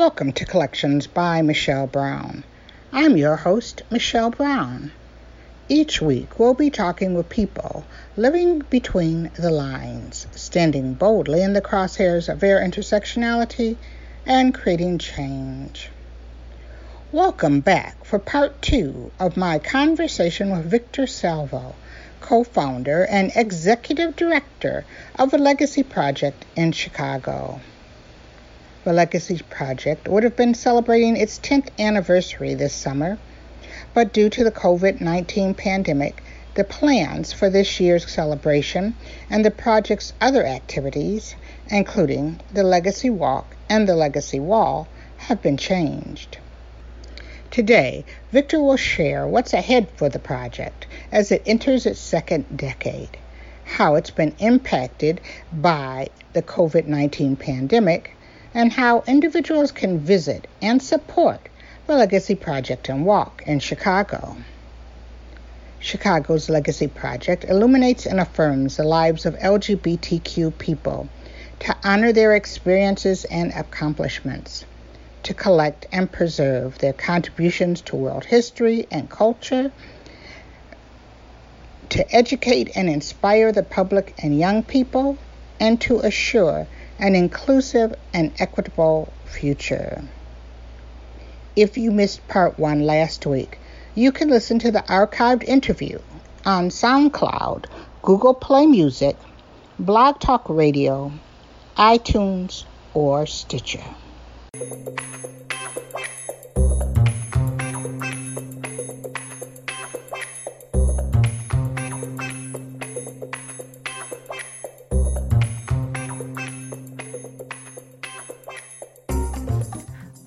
Welcome to Collections by Michelle Brown. I'm your host, Michelle Brown. Each week, we'll be talking with people living between the lines, standing boldly in the crosshairs of their intersectionality and creating change. Welcome back for part two of my conversation with Victor Salvo, co founder and executive director of the Legacy Project in Chicago. The Legacy Project would have been celebrating its 10th anniversary this summer, but due to the COVID 19 pandemic, the plans for this year's celebration and the project's other activities, including the Legacy Walk and the Legacy Wall, have been changed. Today, Victor will share what's ahead for the project as it enters its second decade, how it's been impacted by the COVID 19 pandemic, and how individuals can visit and support the Legacy Project and Walk in Chicago. Chicago's Legacy Project illuminates and affirms the lives of LGBTQ people to honor their experiences and accomplishments, to collect and preserve their contributions to world history and culture, to educate and inspire the public and young people, and to assure an inclusive and equitable future. If you missed part one last week, you can listen to the archived interview on SoundCloud, Google Play Music, Blog Talk Radio, iTunes, or Stitcher.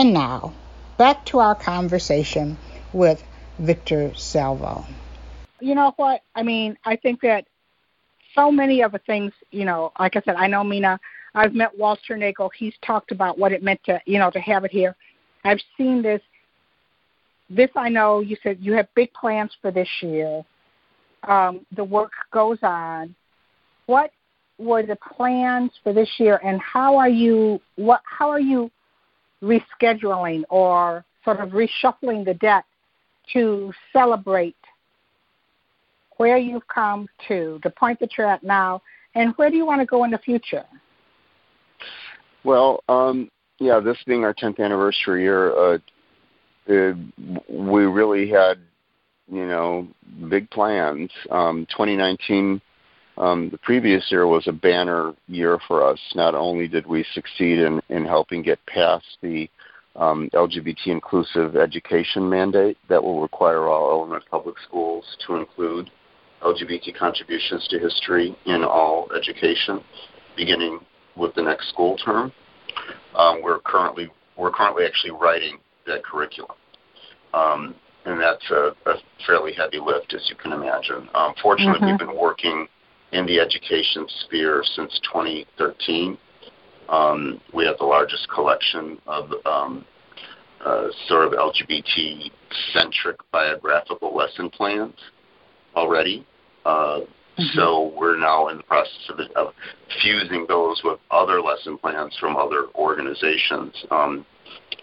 And now, back to our conversation with Victor Salvo. You know what? I mean, I think that so many of the things, you know, like I said, I know Mina. I've met Walter Nagel. He's talked about what it meant to, you know, to have it here. I've seen this. This I know. You said you have big plans for this year. Um, the work goes on. What were the plans for this year, and how are you? What? How are you rescheduling or sort of reshuffling the deck to celebrate where you've come to, the point that you're at now, and where do you want to go in the future? Well, um, yeah, this being our 10th anniversary year, uh, it, we really had, you know, big plans. Um, 2019 um, the previous year was a banner year for us. Not only did we succeed in, in helping get past the um, LGBT inclusive education mandate that will require all Illinois public schools to include LGBT contributions to history in all education, beginning with the next school term. Um, we're currently we're currently actually writing that curriculum, um, and that's a, a, fairly heavy lift, as you can imagine. Um, fortunately, mm-hmm. we've been working in the education sphere since 2013. Um, we have the largest collection of um, uh, sort of LGBT centric biographical lesson plans already. Uh, mm-hmm. So we're now in the process of, of, fusing those with other lesson plans from other organizations um,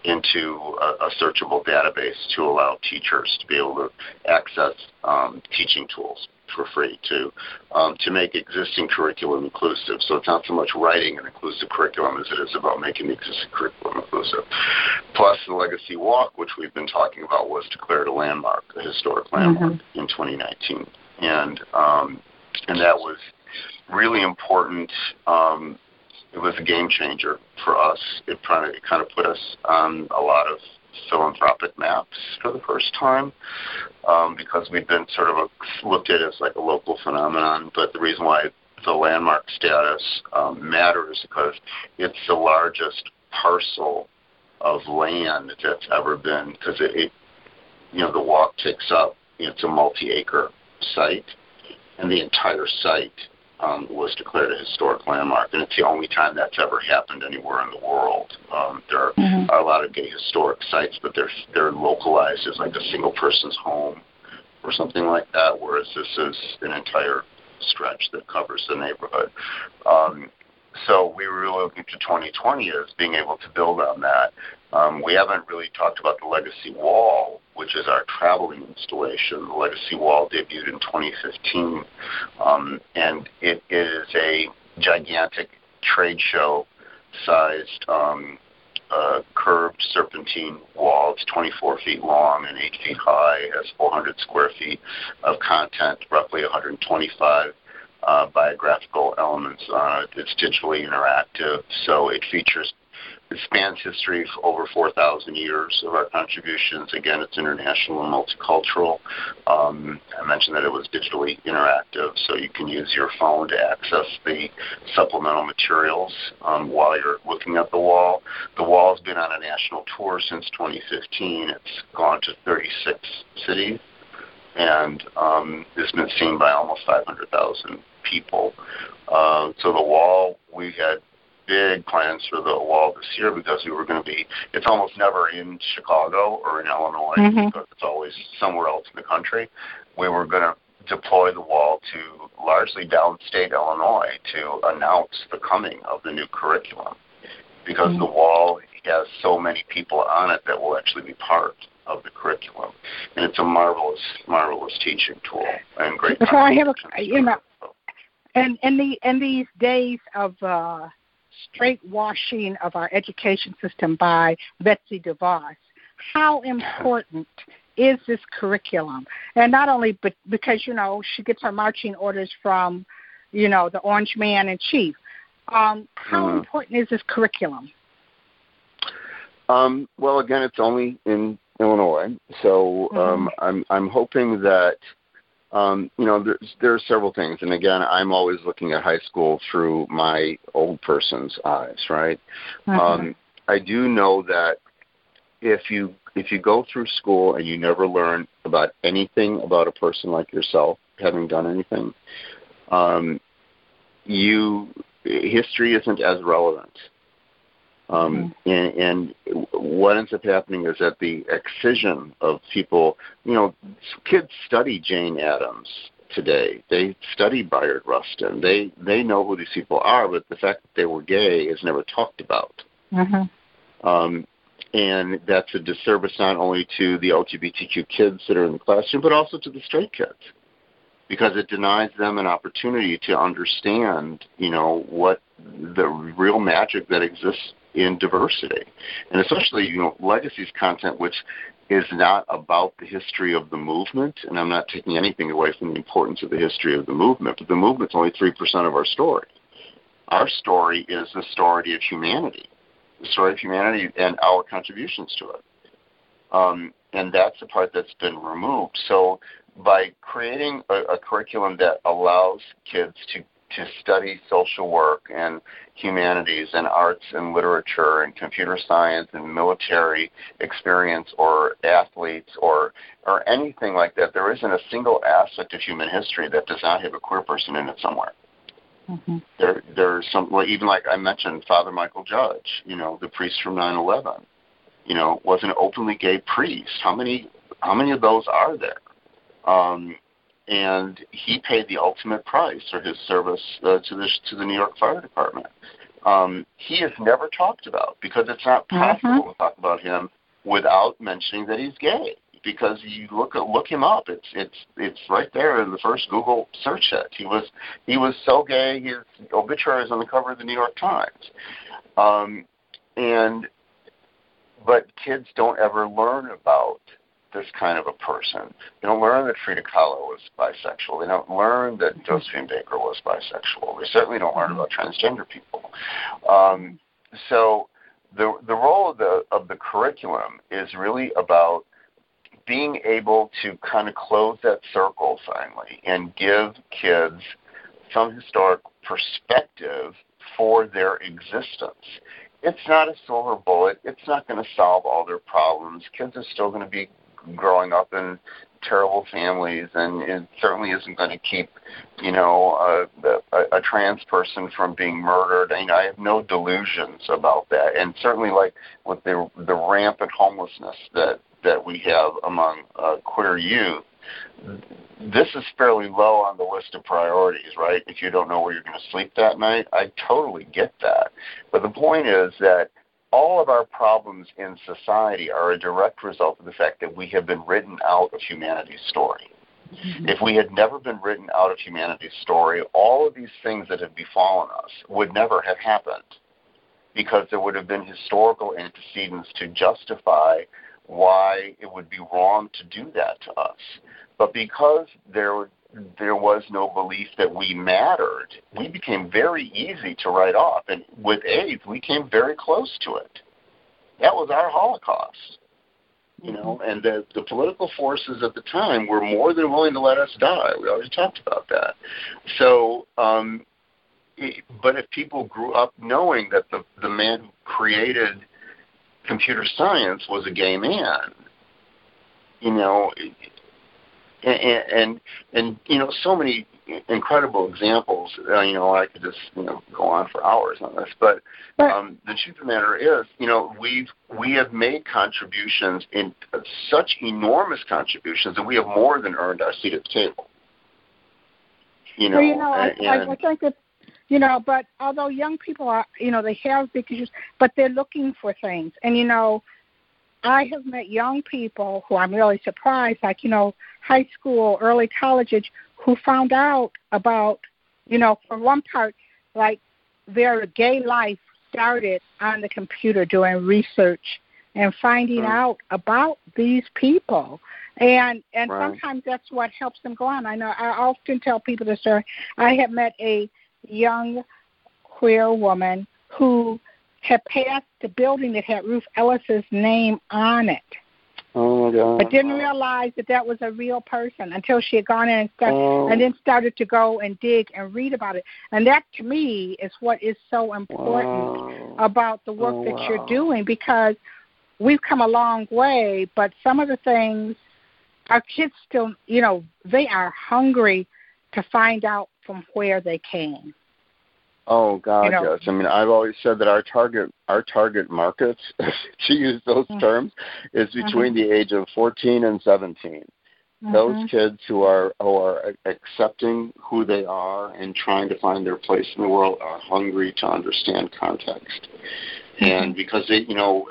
into a, a, searchable database to allow teachers to be able to access um, teaching tools for free to um, to make existing curriculum inclusive. So it's not so much writing an inclusive curriculum as it is about making the existing curriculum inclusive. Plus, the Legacy Walk, which we've been talking about, was declared a landmark, a historic landmark mm-hmm. in 2019, and um, and that was really important. Um, it was a game changer for us. It kind of, it kind of put us on a lot of philanthropic maps for the first time um, because we'd been sort of a, looked at as like a local phenomenon. But the reason why the landmark status um, matters because it's the largest parcel of land that's ever been because it, it, you know, the walk takes up. It's a multi-acre site, and the entire site um, was declared a historic landmark, and it's the only time that's ever happened anywhere in the world. Um, there are, mm-hmm. are a lot of gay historic sites, but they're they're localized as like a single person's home or something like that, whereas this is an entire stretch that covers the neighborhood. Um, so we were really looking to 2020 as being able to build on that. Um, we haven't really talked about the Legacy Wall, which is our traveling installation. The Legacy Wall debuted in 2015, um, and it is a gigantic trade show sized um, uh, curved serpentine wall. It's 24 feet long and 8 feet high. It has 400 square feet of content, roughly 125 uh, biographical elements. It's digitally interactive, so it features it spans history for over 4,000 years of our contributions. Again, it's international and multicultural. Um, I mentioned that it was digitally interactive, so you can use your phone to access the supplemental materials um, while you're looking at the wall. The wall has been on a national tour since 2015. It's gone to 36 cities and um, has been seen by almost 500,000 people. Uh, so the wall, we had big plans for the wall this year because we were going to be. It's almost never in Chicago or in Illinois mm-hmm. because it's always somewhere else in the country. We were going to deploy the wall to largely downstate Illinois to announce the coming of the new curriculum because mm-hmm. the wall has so many people on it that will actually be part of the curriculum, and it's a marvelous, marvelous teaching tool and great. So I have a, you know, and in the in these days of uh, straight washing of our education system by Betsy DeVos, how important is this curriculum? And not only but because you know she gets her marching orders from, you know, the Orange Man in Chief. Um, how mm-hmm. important is this curriculum? Um, well, again, it's only in Illinois, so um, mm-hmm. I'm I'm hoping that um, you know, there's, there are several things, and again, I'm always looking at high school through my old person's eyes, right? Mm-hmm. Um, I do know that if you if you go through school and you never learn about anything about a person like yourself, having done anything, um, you history isn't as relevant. Um, mm-hmm. and, and what ends up happening is that the excision of people, you know, kids study Jane Addams today. They study Bayard Rustin. They they know who these people are, but the fact that they were gay is never talked about. Mm-hmm. Um, and that's a disservice not only to the LGBTQ kids that are in the classroom, but also to the straight kids because it denies them an opportunity to understand, you know, what the real magic that exists in diversity, and especially you know legacies content, which is not about the history of the movement. And I'm not taking anything away from the importance of the history of the movement, but the movement's only three percent of our story. Our story is the story of humanity, the story of humanity and our contributions to it. Um, and that's the part that's been removed. So by creating a, a curriculum that allows kids to to study social work and humanities and arts and literature and computer science and military experience or athletes or or anything like that. There isn't a single aspect of human history that does not have a queer person in it somewhere. Mm-hmm. There, there's some, well, even like I mentioned, Father Michael Judge, you know, the priest from 9/11, you know, was an openly gay priest. How many, how many of those are there? Um, and he paid the ultimate price for his service uh, to the to the New York Fire Department. Um, he is never talked about because it's not possible mm-hmm. to talk about him without mentioning that he's gay. Because you look at, look him up, it's it's it's right there in the first Google search hit. He was he was so gay. His obituary is on the cover of the New York Times, um, and but kids don't ever learn about this kind of a person. They don't learn that Frida Kahlo was bisexual. They don't learn that mm-hmm. Josephine Baker was bisexual. They certainly don't learn about transgender people. Um, so the the role of the of the curriculum is really about being able to kind of close that circle finally and give kids some historic perspective for their existence it's not a silver bullet. It's not going to solve all their problems. Kids are still going to be growing up in terrible families, and it certainly isn't going to keep, you know, a, a, a trans person from being murdered. I mean, I have no delusions about that, and certainly, like with the the rampant homelessness that that we have among uh, queer youth, this is fairly low on the list of priorities, right? If you don't know where you're going to sleep that night, I totally get that. But the point is that all of our problems in society are a direct result of the fact that we have been written out of humanity's story. Mm-hmm. If we had never been written out of humanity's story, all of these things that have befallen us would never have happened because there would have been historical antecedents to justify why it would be wrong to do that to us. But because there there was no belief that we mattered, we became very easy to write off. And with AIDS, we came very close to it. That was our Holocaust. You know, mm-hmm. and the, the political forces at the time were more than willing to let us die. We already talked about that. So, um, it, but if people grew up knowing that the the man who created computer science was a gay man, you know, and and, and you know so many incredible examples. Uh, you know, I could just you know go on for hours on this, but um, the truth of the matter is, you know, we've we have made contributions in such enormous contributions that we have more than earned our seat at the table. You know, well, you know, I, and, I, I think that you know, but although young people are, you know, they have big issues, but they're looking for things, and you know, I have met young people who I'm really surprised, like you know, high school, early college age, who found out about, you know, for one part, like their gay life started on the computer doing research and finding mm. out about these people and and right. sometimes that's what helps them go on i know i often tell people this story i have met a young queer woman who had passed a building that had ruth ellis's name on it Oh my God. I didn't realize that that was a real person until she had gone in and started, oh. and then started to go and dig and read about it. And that to me is what is so important wow. about the work oh, that wow. you're doing because we've come a long way, but some of the things our kids still, you know, they are hungry to find out from where they came. Oh God, you know, yes. I mean, I've always said that our target our target markets, to use those mm-hmm. terms, is mm-hmm. between mm-hmm. the age of 14 and 17. Mm-hmm. Those kids who are who are accepting who they are and trying to find their place in the world are hungry to understand context. Mm-hmm. And because they, you know,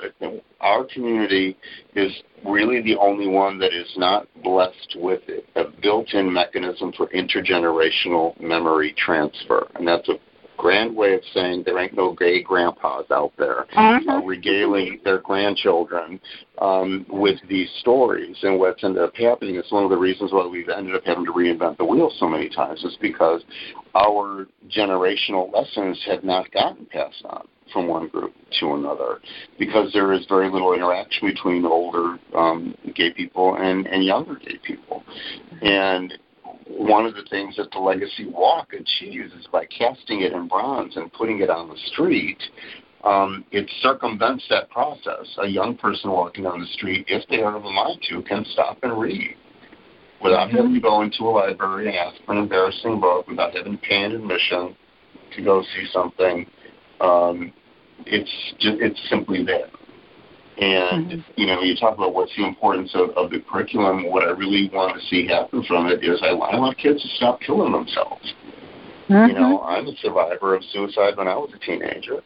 our community is really the only one that is not blessed with a built-in mechanism for intergenerational memory transfer, and that's a grand way of saying there ain't no gay grandpas out there uh-huh. uh, regaling their grandchildren um, with these stories. And what's ended up happening is one of the reasons why we've ended up having to reinvent the wheel so many times is because our generational lessons have not gotten passed on from one group to another because there is very little interaction between older um, gay people and, and younger gay people. And one of the things that the Legacy Walk achieves is by casting it in bronze and putting it on the street, um, it circumvents that process. A young person walking down the street, if they are of a mind to, can stop and read without mm-hmm. having to go into a library and ask for an embarrassing book, without having to pay an admission to go see something. Um, it's just, it's simply there. And mm-hmm. you know, you talk about what's the importance of, of the curriculum. What I really want to see happen from it is I, I want kids to stop killing themselves. Mm-hmm. You know, I'm a survivor of suicide when I was a teenager.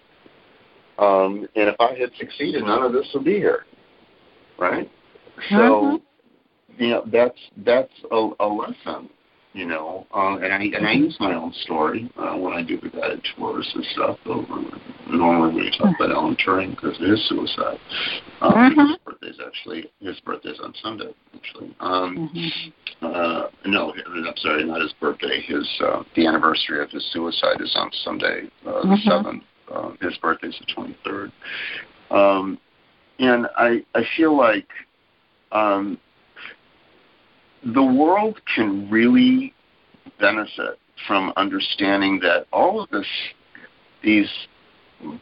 Um, and if I had succeeded, none of this would be here, right? So, mm-hmm. you know, that's that's a, a lesson you know. Uh, and I and I use my own story uh, when I do the guided tours and stuff. Over normally you talk about Alan Turing because it is suicide. Um, mm-hmm. His birthday's actually his birthday's on Sunday actually. Um, mm-hmm. uh, no, I'm sorry, not his birthday. His uh, the anniversary of his suicide is on Sunday, uh, mm-hmm. the seventh. Uh, his birthday's the twenty third. Um, and I I feel like um, the world can really benefit from understanding that all of this, these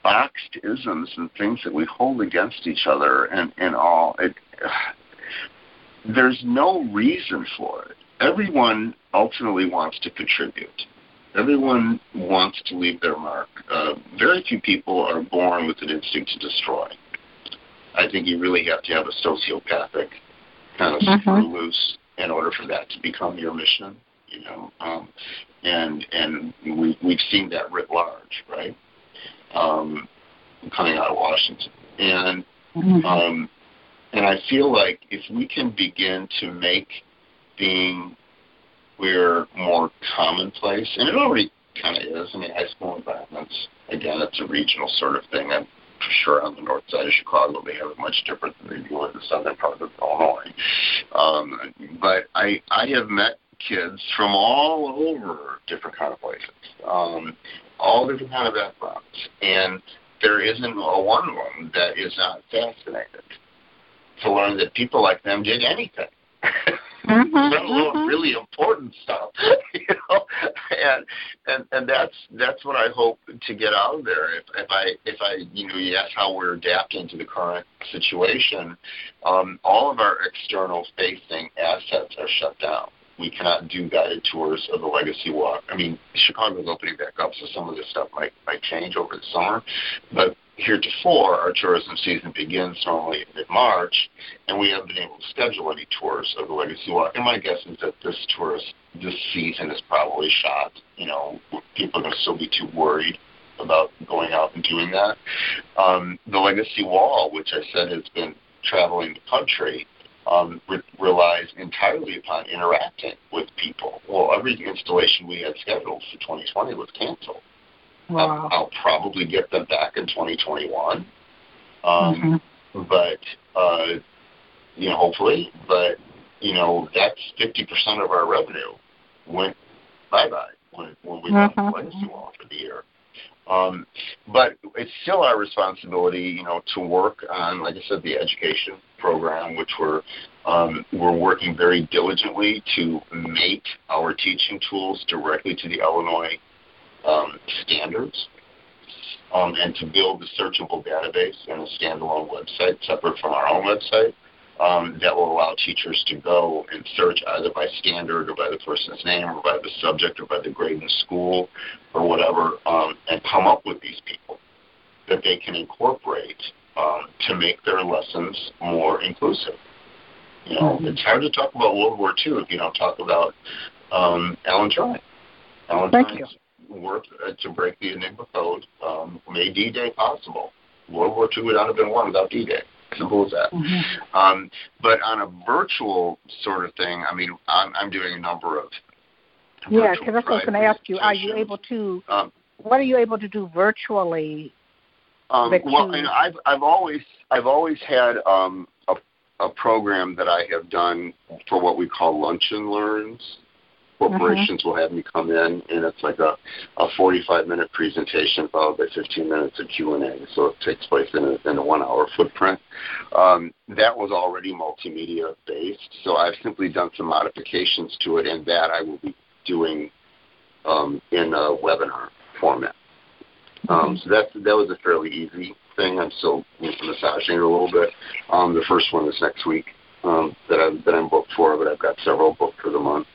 boxed isms and things that we hold against each other and, and all, it, there's no reason for it. Everyone ultimately wants to contribute. Everyone wants to leave their mark. Uh, very few people are born with an instinct to destroy. I think you really have to have a sociopathic kind of uh-huh. screw loose in order for that to become your mission. You know, um, and and we we've seen that writ large, right? Um, coming out of Washington, and mm-hmm. um, and I feel like if we can begin to make being queer more commonplace, and it already kind of is. I mean, high school environments, again, it's a regional sort of thing. I'm sure on the north side of Chicago they have it much different than they do in the southern part of Illinois. Um, but I I have met kids from all over different kind of places, um, all different kind of backgrounds, and there isn't a one of them that is not fascinated to learn that people like them did anything. mm-hmm, let alone mm-hmm. really important stuff, you know. And and and that's that's what I hope to get out of there. If if I if I you know you ask how we're adapting to the current situation, um, all of our external facing assets are shut down we cannot do guided tours of the Legacy Walk. I mean, Chicago's opening back up, so some of this stuff might might change over the summer. But heretofore, our tourism season begins normally in mid-March, and we haven't been able to schedule any tours of the Legacy Walk. And my guess is that this tourist this season is probably shot. You know, people are going to still be too worried about going out and doing that. Um, the Legacy Wall, which I said has been traveling the country, um, re- relies entirely upon interacting with people. Well, every installation we had scheduled for 2020 was canceled. Wow. I'll, I'll probably get them back in 2021. Um, mm-hmm. But, uh, you know, hopefully, but, you know, that's 50% of our revenue went bye-bye when, when we mm-hmm. went legacy wall for the year. Um, but it's still our responsibility, you know, to work on, like I said, the education program, which we're um, we're working very diligently to mate our teaching tools directly to the Illinois um, standards, um, and to build a searchable database and a standalone website separate from our own website. Um, that will allow teachers to go and search either by standard or by the person's name or by the subject or by the grade in the school or whatever um, and come up with these people that they can incorporate um, to make their lessons more inclusive. You know, mm-hmm. it's hard to talk about World War II if you don't talk about um, Alan Turing. Alan Thank Turing's you. Work uh, to break the Enigma code um, made D-Day possible. World War II would not have been won without D-Day. Simple as that. Mm-hmm. Um, but on a virtual sort of thing, I mean, I'm, I'm doing a number of yeah, because that's what I was going to ask you. Are you able to? Um, what are you able to do virtually um, well, you know, I've I've always I've always had um, a a program that I have done for what we call lunch and learns. Corporations uh-huh. will have me come in, and it's like a a 45 minute presentation followed by 15 minutes of Q and A. So it takes place in a, in a one hour footprint. Um, that was already multimedia based, so I've simply done some modifications to it, and that I will be doing um, in a webinar format. Um, so that that was a fairly easy thing. I'm still massaging it a little bit. Um, the first one is next week um, that I'm that I'm booked for, but I've got several booked for the month.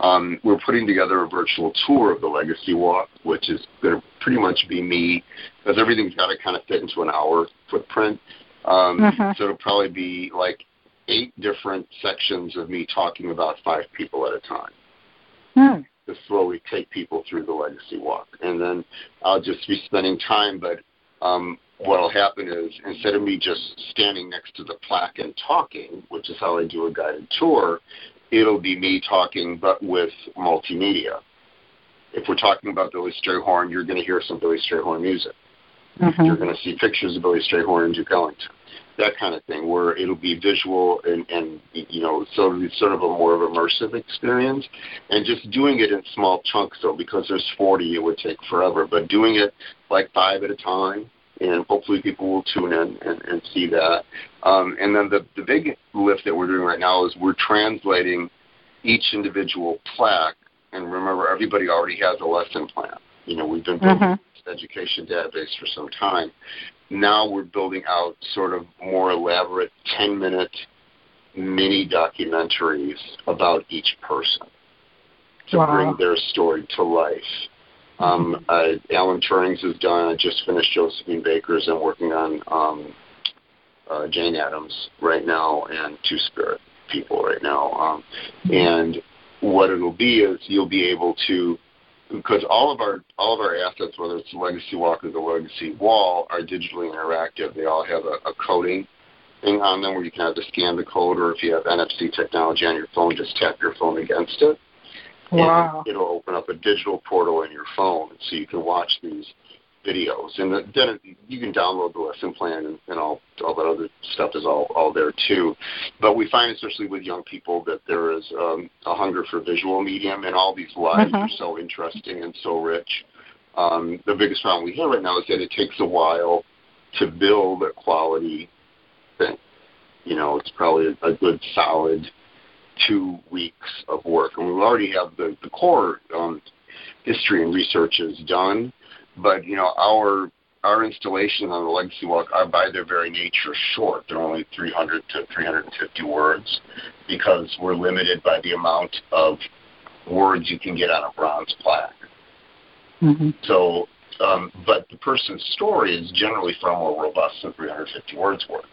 Um, we're putting together a virtual tour of the Legacy Walk, which is going to pretty much be me, because everything's got to kind of fit into an hour footprint. Um, mm-hmm. So it'll probably be like eight different sections of me talking about five people at a time. Hmm. To slowly take people through the legacy walk, and then I'll just be spending time. But um, what'll happen is instead of me just standing next to the plaque and talking, which is how I do a guided tour, it'll be me talking, but with multimedia. If we're talking about Billy Strayhorn, you're going to hear some Billy Strayhorn music. Mm-hmm. You're going to see pictures of Billy Strayhorn and Duke Ellington that kind of thing, where it'll be visual and, and you know, so it's sort of a more of immersive experience. And just doing it in small chunks, though, because there's 40, it would take forever. But doing it like five at a time, and hopefully people will tune in and, and see that. Um, and then the, the big lift that we're doing right now is we're translating each individual plaque. And remember, everybody already has a lesson plan. You know, we've been building mm-hmm. this education database for some time now we're building out sort of more elaborate 10 minute mini documentaries about each person to wow. bring their story to life. Um, uh, Alan Turing's is done. I just finished Josephine Baker's. I'm working on um, uh, Jane Addams right now and Two Spirit people right now. Um, and what it'll be is you'll be able to because all of our all of our assets, whether it's the Legacy Walk or the Legacy Wall, are digitally interactive. They all have a, a coding thing on them where you can either scan the code or if you have NFC technology on your phone, just tap your phone against it. Wow. And it'll open up a digital portal in your phone so you can watch these videos, and then you can download the lesson plan and, and all all that other stuff is all all there too. But we find, especially with young people, that there is um, a hunger for visual medium, and all these lives mm-hmm. are so interesting and so rich. Um, the biggest problem we have right now is that it takes a while to build a quality thing. You know, it's probably a good solid two weeks of work, and we already have the the core um, history and research is done but you know, our our installations on the Legacy Walk are by their very nature short. They're only 300 to 350 words because we're limited by the amount of words you can get on a bronze plaque. Mm-hmm. So, um, but the person's story is generally far more robust than 350 words worth.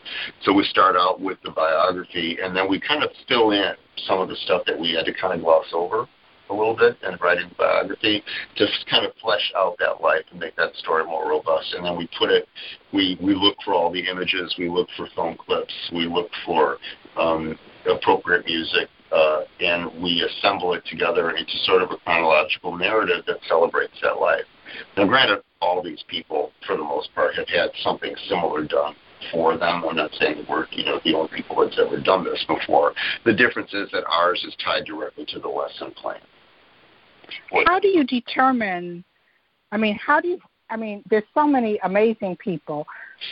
So we start out with the biography, and then we kind of fill in some of the stuff that we had to kind of gloss over a little bit and writing the biography to kind of flesh out that life and make that story more robust. And then we put it, we, we look for all the images, we look for phone clips, we look for um, appropriate music, uh, and we assemble it together into sort of a chronological narrative that celebrates that life. Now, granted, all these people, for the most part, have had something similar done for them. I'm not saying we're you know the only people that's ever done this before. The difference is that ours is tied directly to the lesson plan. How do you determine? I mean, how do you? I mean, there's so many amazing people.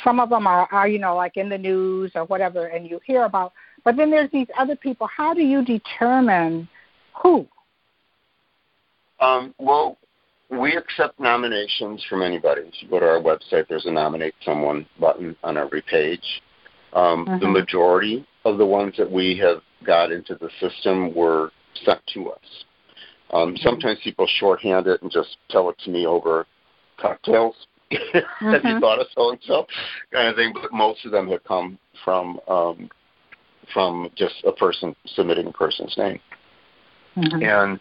Some of them are, are you know, like in the news or whatever, and you hear about. But then there's these other people. How do you determine who? Um, well, we accept nominations from anybody. If you go to our website, there's a nominate someone button on every page. Um, mm-hmm. The majority of the ones that we have got into the system were sent to us. Um, sometimes people shorthand it and just tell it to me over cocktails. mm-hmm. Have you thought of so and so kind of thing? But most of them have come from um, from just a person submitting a person's name. Mm-hmm. And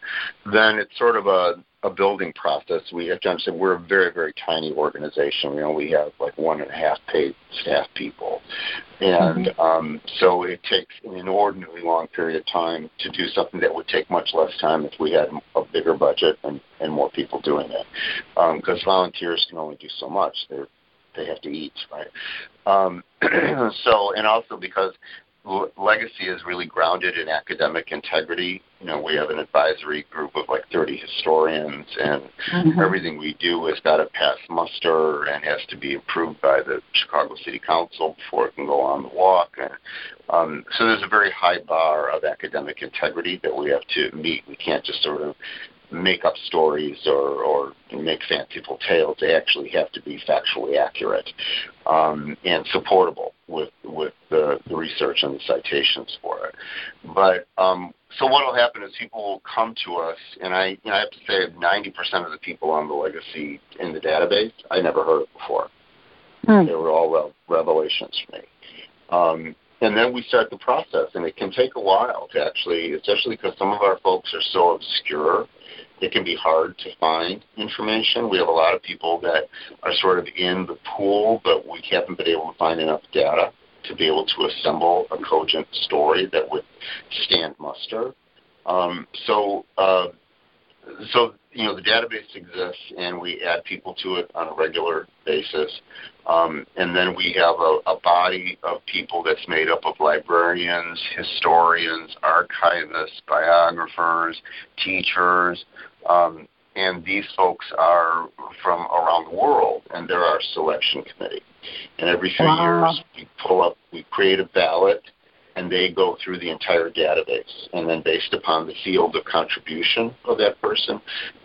then it's sort of a a building process. We have to understand we're a very, very tiny organization. We only have like one and a half paid staff people. And mm-hmm. um, so it takes an inordinately long period of time to do something that would take much less time if we had a bigger budget and, and more people doing it. Because um, volunteers can only do so much. They're they have to eat, right? Um, so, and also because legacy is really grounded in academic integrity. You know, we have an advisory group of like 30 historians, and mm-hmm. everything we do has got to pass muster and has to be approved by the Chicago City Council before it can go on the walk. And um, so there's a very high bar of academic integrity that we have to meet. We can't just sort of make up stories or, or make fanciful tales. They actually have to be factually accurate um, and supportable with with the, the research and the citations for it. But um, so what will happen is people will come to us, and I you know, I have to say 90% of the people on the legacy in the database I never heard of before. Mm. They were all revelations for me. Um, and then we start the process, and it can take a while to actually, especially because some of our folks are so obscure, it can be hard to find information. We have a lot of people that are sort of in the pool, but we haven't been able to find enough data to be able to assemble a cogent story that would stand muster. Um, so, uh, so you know the database exists, and we add people to it on a regular basis. Um, and then we have a, a body of people that's made up of librarians, historians, archivists, biographers, teachers, um, and these folks are from around the world, and they're our selection committee. And every few wow. years, we pull up, we create a ballot, and they go through the entire database. And then, based upon the field of contribution of that person,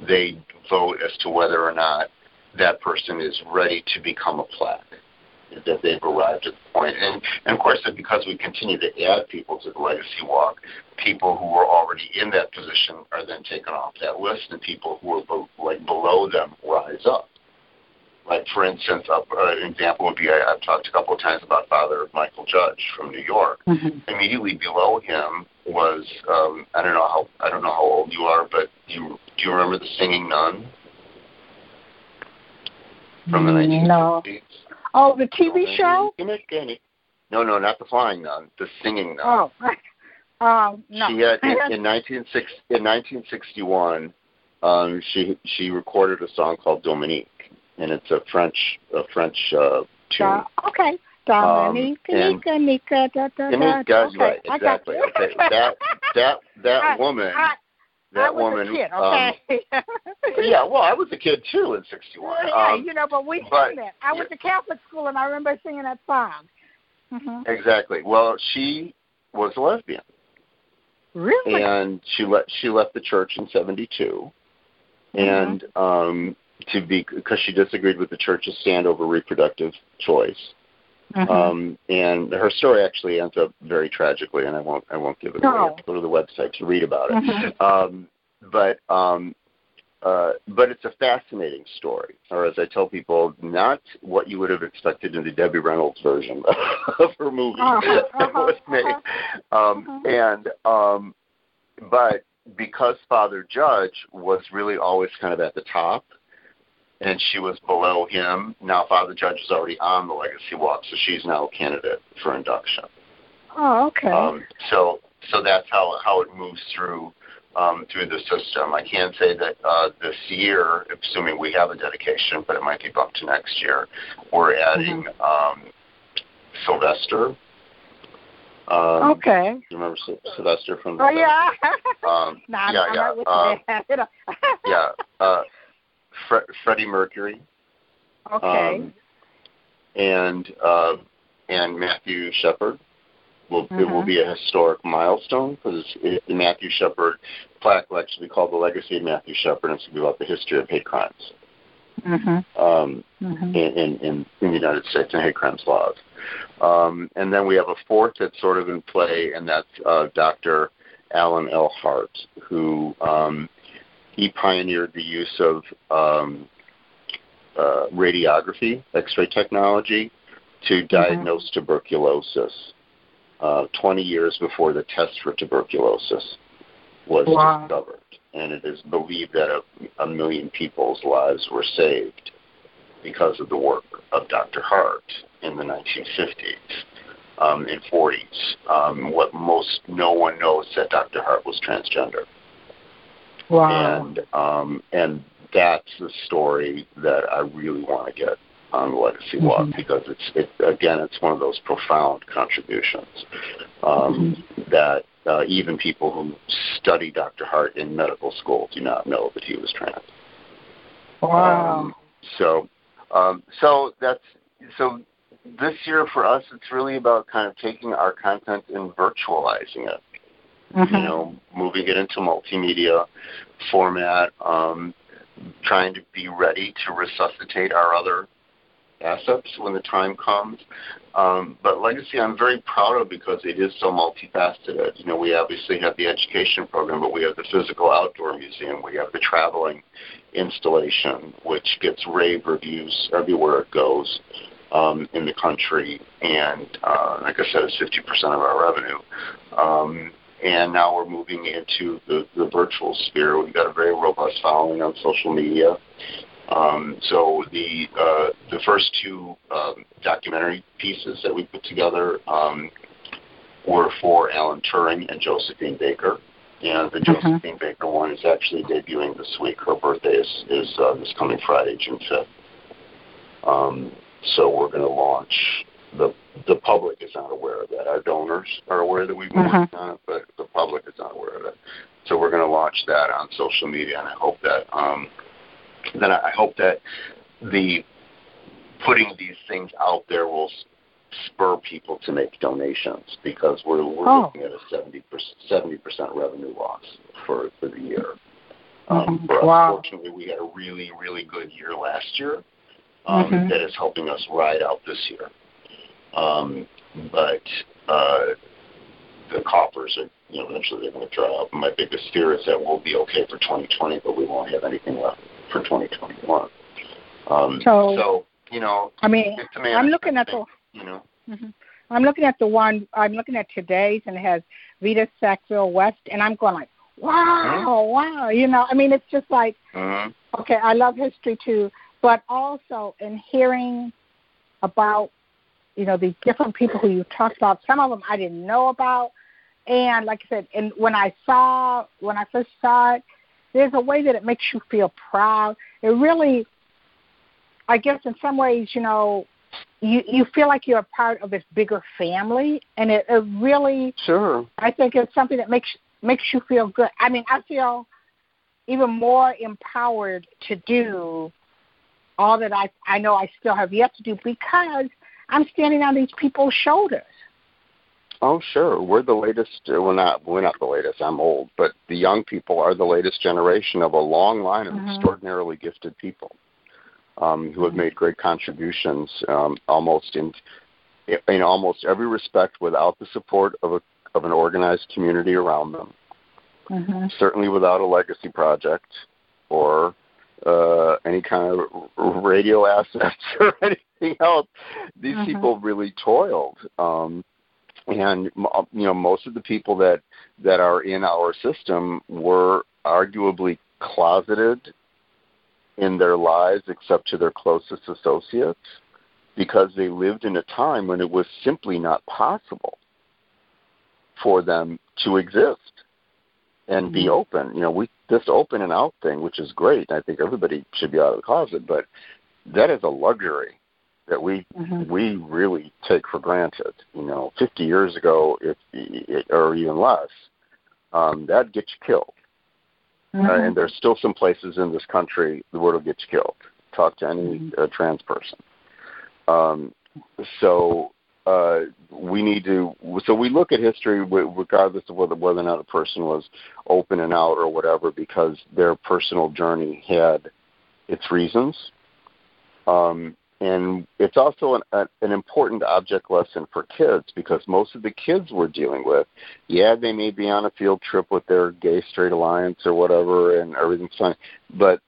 they vote as to whether or not that person is ready to become a plaque that they've arrived at the point. And, and of course, because we continue to add people to the legacy walk, people who are already in that position are then taken off that list, and people who are be, like below them rise up. Like for instance, uh, an example would be I, I've talked a couple of times about Father Michael Judge from New York. Mm-hmm. Immediately below him was um, I don't know how I don't know how old you are, but do you do you remember the Singing Nun from the 1950s? No. Oh, the TV show? No, no, not the Flying Nun. The Singing Nun. Oh, um, no. She had in, in 1960, in 1961. Um, she she recorded a song called Dominique, and it's a French a French uh, tune. Uh, okay. Dominique, um, Nika, Nika, da, da, da. Okay. Right, exactly. Okay. that that that woman that woman. Kid, okay. Um, yeah, well, I was a kid too in '61. Yeah, um, you know, but we but, that. I went to Catholic school, and I remember singing that song. Mm-hmm. Exactly. Well, she was a lesbian. Really? And she left. She left the church in '72, mm-hmm. and um, to be because she disagreed with the church's stand over reproductive choice. Mm-hmm. Um, and her story actually ends up very tragically, and I won't I won't give it away. Have to go to the website to read about it. Mm-hmm. Um, but um, uh, but it's a fascinating story, or as I tell people, not what you would have expected in the Debbie Reynolds version of her movie uh-huh, that was uh-huh, made. Uh-huh. Um, uh-huh. And um, but because Father Judge was really always kind of at the top, and she was below him. Now Father Judge is already on the legacy walk, so she's now a candidate for induction. Oh, okay. Um, so so that's how how it moves through um, through the system. I can say that uh, this year, assuming we have a dedication, but it might be bumped to next year, we're adding mm-hmm. um, Sylvester. Um, okay. You remember Sylvester from? The, oh yeah. um, nah, yeah, yeah. Uh, yeah. Uh, Fre- Freddie Mercury. Okay. Um, and uh, and Matthew Shepard. Will, mm-hmm. It will mm-hmm. be a historic milestone because the Matthew Shepard plaque will actually be called the Legacy of Matthew Shepard, and it's going to be about the history of hate crimes mm-hmm. Um, mm-hmm. In, in, in, the United States and hate crimes laws. Um, and then we have a fourth that's sort of in play, and that's uh, Dr. Alan L. Hart, who um, he pioneered the use of um, uh, radiography, X-ray technology, to mm-hmm. diagnose mm-hmm. tuberculosis. Uh, 20 years before the test for tuberculosis was wow. discovered, and it is believed that a, a million people's lives were saved because of the work of Dr. Hart in the 1950s um, and 40s. Um, what most no one knows that Dr. Hart was transgender. Wow. And um, and that's the story that I really want to get on Legacy mm-hmm. Walk because it's it again it's one of those profound contributions um, mm-hmm. that uh, even people who study Dr. Hart in medical school do not know that he was trans. Wow. Um, so um, so that's so this year for us it's really about kind of taking our content and virtualizing it mm-hmm. you know, moving it into multimedia format, um, trying to be ready to resuscitate our other assets when the time comes. Um, but legacy, I'm very proud of because it is so multifaceted. You know, we obviously have the education program, but we have the physical outdoor museum. We have the traveling installation, which gets rave reviews everywhere it goes. um, in the country, and uh, like I said, it's 50% of our revenue. Um, and now we're moving into the, the virtual sphere. We've got a very robust following on social media. Um, so the uh, the first two um, documentary pieces that we put together um, were for Alan Turing and Josephine Baker. And the uh-huh. Josephine Baker one is actually debuting this week. Her birthday is, is uh, this coming Friday, June 5th. Um, so we're going to launch the the public is not aware of that. Our donors are aware that we've been uh-huh. working on it, but the public is not aware of it. So we're going to launch that on social media, and I hope that um, then I hope that the putting these things out there will spur people to make donations because we're we're oh. looking at a 70 percent revenue loss for for the year. Um, mm-hmm. wow. Fortunately, we had a really really good year last year um, mm-hmm. that is helping us ride out this year. Um, but uh, the coffers are you know eventually they're going to dry up. My biggest fear is that we'll be okay for 2020, but we won't have anything left for 2021. Um, so, so you know, I mean, I'm looking at the you know. Mm-hmm. I'm looking at the one. I'm looking at today's, and it has Vita Sackville West, and I'm going like, wow, mm-hmm. wow. You know, I mean, it's just like, mm-hmm. okay, I love history too, but also in hearing about, you know, these different people who you talked about. Some of them I didn't know about, and like I said, and when I saw when I first saw it, there's a way that it makes you feel proud. It really, I guess, in some ways, you know, you you feel like you're a part of this bigger family, and it, it really sure. I think it's something that makes makes you feel good. I mean, I feel even more empowered to do all that I I know I still have yet to do because I'm standing on these people's shoulders. Oh, sure. We're the latest. Uh, well, not we're not the latest. I'm old, but the young people are the latest generation of a long line of mm-hmm. extraordinarily gifted people um, who have made great contributions, um, almost in in almost every respect, without the support of a of an organized community around them. Mm-hmm. Certainly, without a legacy project or uh, any kind of radio assets or anything else. These mm-hmm. people really toiled. Um, and you know most of the people that that are in our system were arguably closeted in their lives except to their closest associates because they lived in a time when it was simply not possible for them to exist and mm-hmm. be open. You know, we this open and out thing, which is great. I think everybody should be out of the closet, but that is a luxury that we mm-hmm. we really take for granted. You know, 50 years ago, if or even less, um, that'd get you killed. Mm-hmm. Uh, and there's still some places in this country where it'll get you killed. Talk to any mm-hmm. uh, trans person. Um, so uh, we need to. So we look at history regardless of whether whether or not a person was open and out or whatever, because their personal journey had its reasons. Um, and it's also an, an important object lesson for kids because most of the kids we're dealing with, yeah, they may be on a field trip with their gay straight alliance or whatever, and everything's fine, but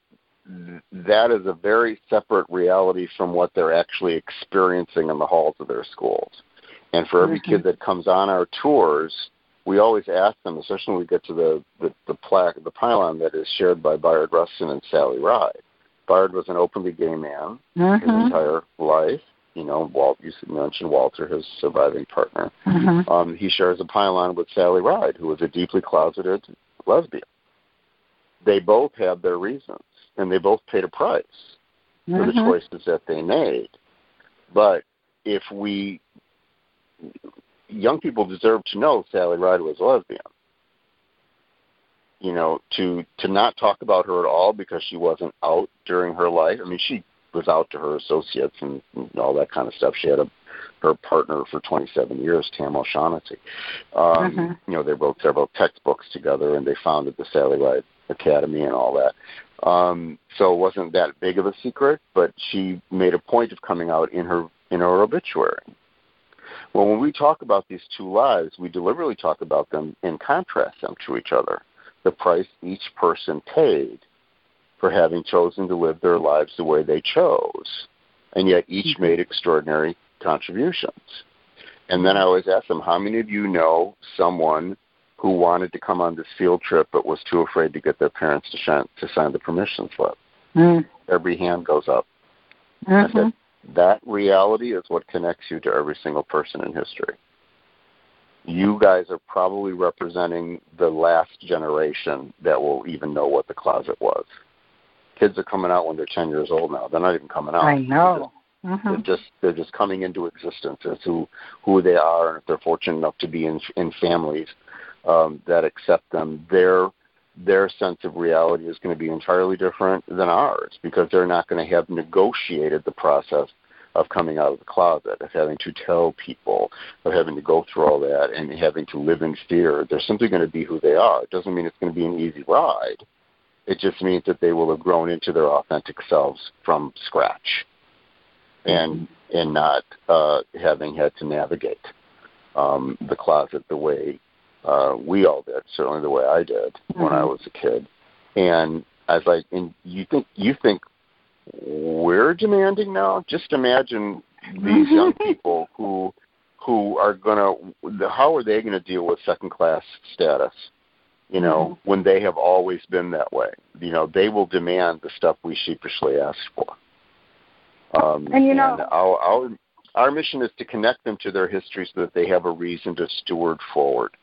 that is a very separate reality from what they're actually experiencing in the halls of their schools. And for every mm-hmm. kid that comes on our tours, we always ask them, especially when we get to the the, the plaque, the pylon that is shared by Bayard Rustin and Sally Ride Bayard was an openly gay man his mm-hmm. entire life. You know, Walt. You mentioned Walter, his surviving partner. Mm-hmm. Um, he shares a pylon with Sally Ride, who was a deeply closeted lesbian. They both had their reasons, and they both paid a price mm-hmm. for the mm-hmm. choices that they made. But if we, young people deserve to know Sally Ride was a lesbian you know, to to not talk about her at all because she wasn't out during her life. I mean, she was out to her associates and, and all that kind of stuff. She had a her partner for 27 years, Tam O'Shaughnessy. Um, mm-hmm. You know, they wrote several textbooks together, and they founded the Sally Ride Academy and all that. Um, so it wasn't that big of a secret, but she made a point of coming out in her in her obituary. Well, when we talk about these two lives, we deliberately talk about them and contrast them to each other the price each person paid for having chosen to live their lives the way they chose. and yet each mm-hmm. made extraordinary contributions. And then I always ask them, how many of you know someone who wanted to come on this field trip but was too afraid to get their parents to, sign, to sign the permission slip? Mm. Every hand goes up. Mm-hmm. Said, that reality is what connects you to every single person in history. You guys are probably representing the last generation that will even know what the closet was. Kids are coming out when they're 10 years old now. They're not even coming out. I know. Mm-hmm. They're just they're just coming into existence as who who they are, and if they're fortunate enough to be in in families um, that accept them, their their sense of reality is going to be entirely different than ours because they're not going to have negotiated the process of coming out of the closet, of having to tell people, of having to go through all that and having to live in fear. They're simply going to be who they are. It doesn't mean it's going to be an easy ride. It just means that they will have grown into their authentic selves from scratch and and not uh, having had to navigate um, the closet the way uh, we all did, certainly the way I did mm-hmm. when I mm-hmm. was a kid. And I was like, and you think you think we're demanding now? Just imagine these young people who who are gonna how are they going to deal with second class status? You know, mm-hmm. when they have always been that way. You know, they will demand the stuff we sheepishly ask for. Um, and you know, and our, our our mission is to connect them to their history so that they have a reason to steward forward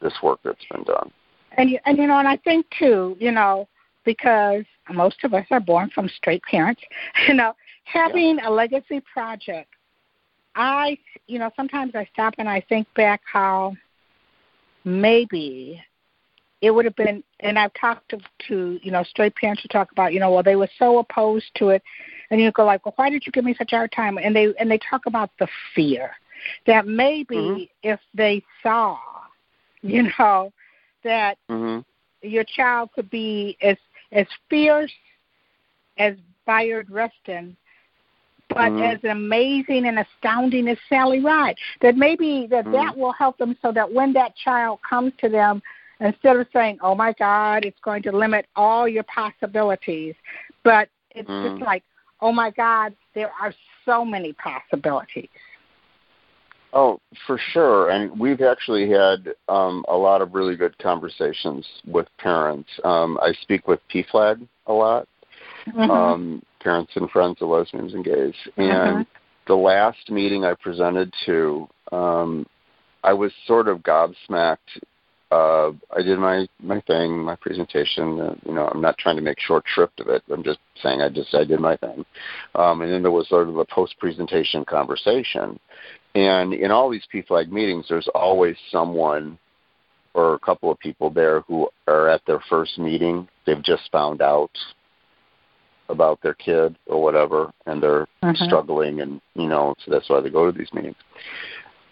this work that's been done. And you, and you know, and I think too, you know, because most of us are born from straight parents, you know, having yeah. a legacy project. I, you know, sometimes I stop and I think back how maybe it would have been and I've talked to, to you know straight parents who talk about you know well they were so opposed to it and you go like well why did you give me such a hard time and they and they talk about the fear that maybe mm-hmm. if they saw you know that mm-hmm. your child could be as as fierce as Bayard Rustin but mm-hmm. as amazing and astounding as Sally Ride. That maybe that mm-hmm. that will help them so that when that child comes to them, instead of saying, "Oh my God, it's going to limit all your possibilities," but it's just like, "Oh my God, there are so many possibilities." Oh, for sure. And we've actually had um, a lot of really good conversations with parents. Um, I speak with PFLAG a lot, mm-hmm. um, parents and friends of lesbians and gays. And mm-hmm. the last meeting I presented to, um, I was sort of gobsmacked uh, I did my my thing, my presentation. Uh, you know, I'm not trying to make short shrift of it. I'm just saying I just I did my thing. Um, and then there was sort of a post presentation conversation. And in all these PFLAG meetings, there's always someone or a couple of people there who are at their first meeting. They've just found out about their kid or whatever, and they're uh-huh. struggling, and you know, so that's why they go to these meetings.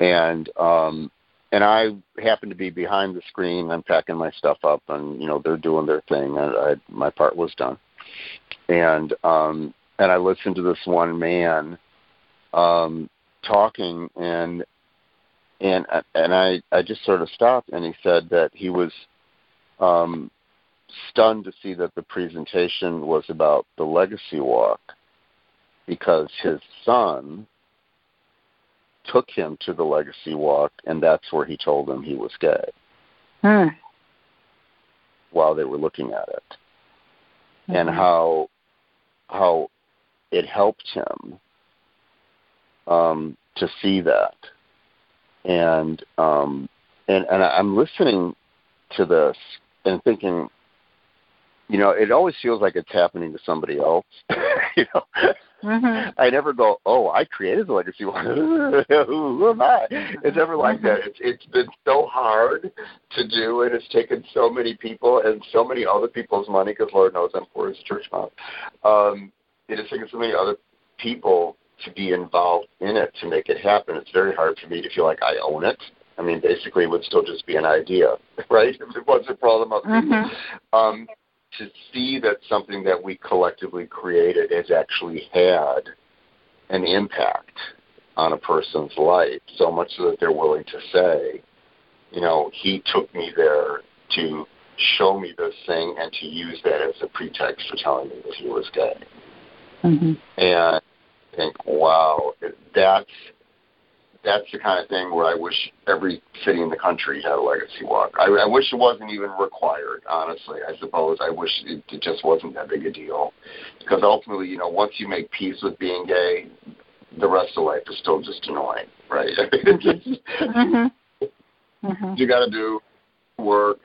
And um, and I happened to be behind the screen. I'm packing my stuff up, and you know they're doing their thing. I, I my part was done, and um, and I listened to this one man um, talking, and and and I I just sort of stopped, and he said that he was um, stunned to see that the presentation was about the legacy walk because his son took him to the legacy walk, and that's where he told him he was gay. Hmm. While they were looking at it, mm-hmm. and how how it helped him um, to see that, and um, and and I'm listening to this and thinking, you know, it always feels like it's happening to somebody else. you know, mm-hmm. I never go, oh, I created the legacy one. Who am I? It's never like mm-hmm. that. It's it's been so hard to do, and it's taken so many people and so many other people's money because Lord knows I'm poor as a church mom. Um, it has taken so many other people to be involved in it to make it happen. It's very hard for me to feel like I own it. I mean, basically, it would still just be an idea, right? If it wasn't for all the. Mm-hmm. Um, to see that something that we collectively created has actually had an impact on a person's life, so much so that they're willing to say, you know, he took me there to show me this thing and to use that as a pretext for telling me that he was gay. Mm-hmm. And think, wow, that's that's the kind of thing where I wish every city in the country had a legacy walk. I, I wish it wasn't even required. Honestly, I suppose I wish it, it just wasn't that big a deal, because ultimately, you know, once you make peace with being gay, the rest of life is still just annoying, right? mm-hmm. Mm-hmm. You got to do work.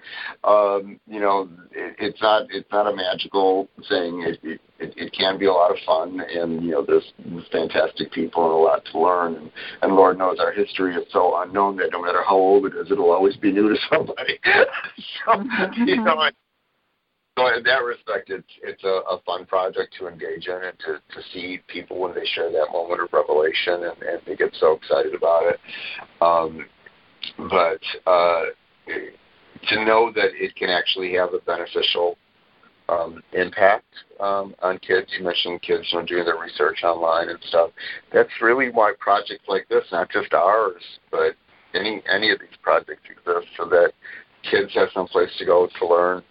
Um, you know, it, it's not it's not a magical thing. It, it it it can be a lot of fun, and you know, there's fantastic people and a lot to learn. And, and Lord knows our history is so unknown that no matter how old it is, it'll always be new to somebody. so mm-hmm. you know. So in that respect, it's it's a, a fun project to engage in and to, to see people when they share that moment of revelation and, and they get so excited about it. Um, but uh, to know that it can actually have a beneficial um, impact um, on kids. You mentioned kids you know, doing their research online and stuff. That's really why projects like this, not just ours, but any any of these projects exist, so that kids have some place to go to learn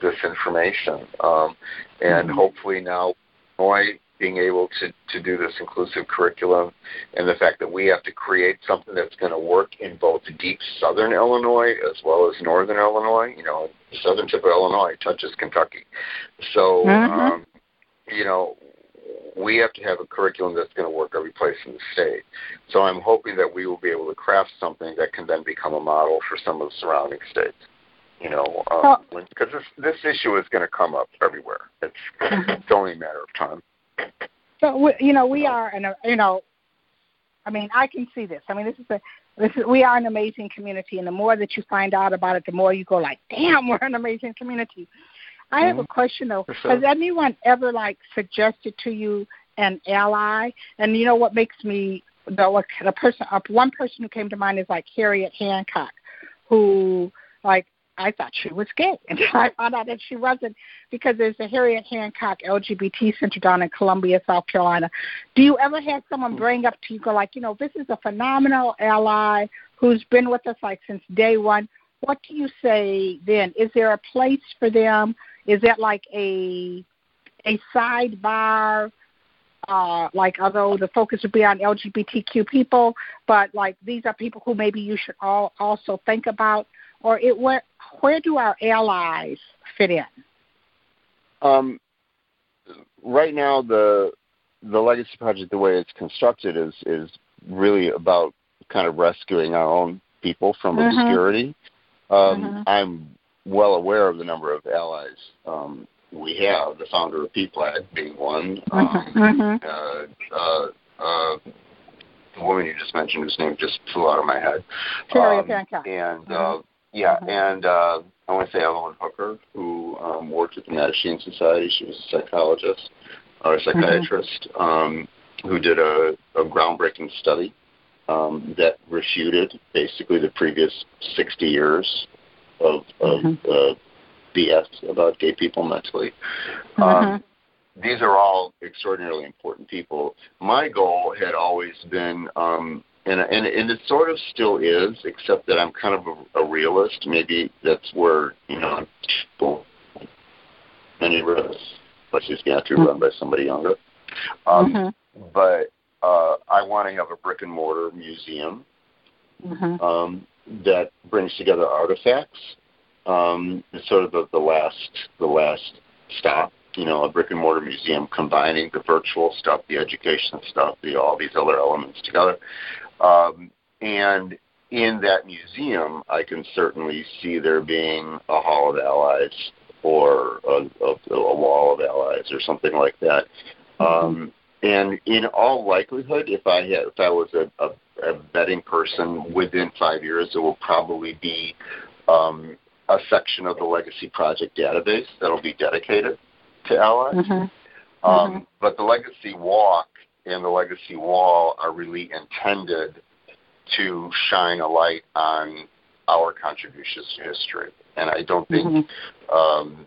this information. Um, and mm-hmm. hopefully now, Illinois being able to, to do this inclusive curriculum and the fact that we have to create something that's going to work in both deep southern Illinois as well as northern Illinois. You know, the southern tip of Illinois touches Kentucky. So, mm-hmm. um, you know, we have to have a curriculum that's going to work every place in the state. So I'm hoping that we will be able to craft something that can then become a model for some of the surrounding states. You know, um, because this this issue is going to come up everywhere. It's mm-hmm. it's only a matter of time. So we, you know, we are, and you know, I mean, I can see this. I mean, this is a this is we are an amazing community, and the more that you find out about it, the more you go like, damn, we're an amazing community. I have a mm-hmm. question though. Sure. Has anyone ever like suggested to you an ally? And you know what makes me the the person uh, one person who came to mind is like Harriet Hancock, who like I thought she was gay until I found out that she wasn't because there's a Harriet Hancock LGBT Center down in Columbia, South Carolina. Do you ever have someone bring up to you, go like, you know, this is a phenomenal ally who's been with us like since day one? What do you say then? Is there a place for them? Is that like a a sidebar? Uh, like although the focus would be on LGBTQ people, but like these are people who maybe you should all also think about, or it where where do our allies fit in? Um, right now, the the legacy project, the way it's constructed, is is really about kind of rescuing our own people from mm-hmm. obscurity. Um, mm-hmm. I'm well aware of the number of allies um, we have. The founder of PFLAG being one. Um, mm-hmm. uh, uh, uh, the woman you just mentioned, whose name just flew out of my head. Um, and uh, mm-hmm. Yeah, mm-hmm. and uh, I want to say Evelyn Hooker, who um, worked at the Mattachine Society. She was a psychologist or a mm-hmm. psychiatrist mm-hmm. um, who did a, a groundbreaking study um, that refuted basically the previous 60 years of, of mm-hmm. uh, BS about gay people mentally. Mm-hmm. Um, these are all extraordinarily important people. My goal had always been um, and and and it sort of still is, except that I'm kind of a, a realist. Maybe that's where you know people many risks, but she's have to run by somebody younger. Um, mm-hmm. But uh, I want to have a brick and mortar museum mm-hmm. um, that brings together artifacts. Um, it's sort of the, the last the last stop you know, a brick and mortar museum combining the virtual stuff, the education stuff, the all these other elements together. Um, and in that museum, I can certainly see there being a Hall of Allies or a, a, a wall of allies or something like that. Um, and in all likelihood, if I had, if I was a, a, a betting person within five years, it will probably be um, a section of the Legacy Project database that'll be dedicated to allies. Mm-hmm. Um, mm-hmm. But the Legacy Walk and the Legacy Wall are really intended to shine a light on our contributions to history. And I don't think mm-hmm. um,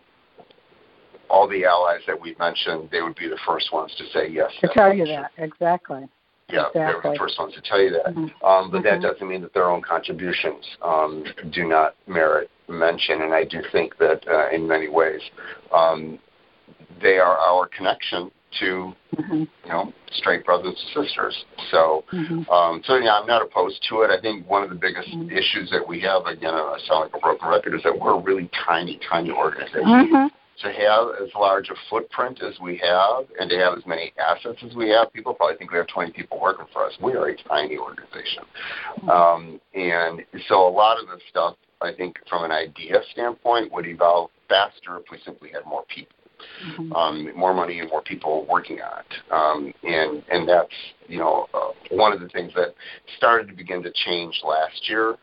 all the allies that we mentioned, they would be the first ones to say yes. To tell you that, exactly. Yeah, exactly. they were the first ones to tell you that. Mm-hmm. Um, but mm-hmm. that doesn't mean that their own contributions um, do not merit mention. And I do think that uh, in many ways, um, they are our connection to mm-hmm. you know straight brothers and sisters. So mm-hmm. um, so yeah, I'm not opposed to it. I think one of the biggest mm-hmm. issues that we have, again, I sound like a broken record, is that we're a really tiny, tiny organization. Mm-hmm. To have as large a footprint as we have, and to have as many assets as we have, people probably think we have 20 people working for us. We are a tiny organization, mm-hmm. um, and so a lot of the stuff I think from an idea standpoint would evolve faster if we simply had more people. Mm-hmm. Um, more money and more people working on it, um, and and that's you know uh, one of the things that started to begin to change last year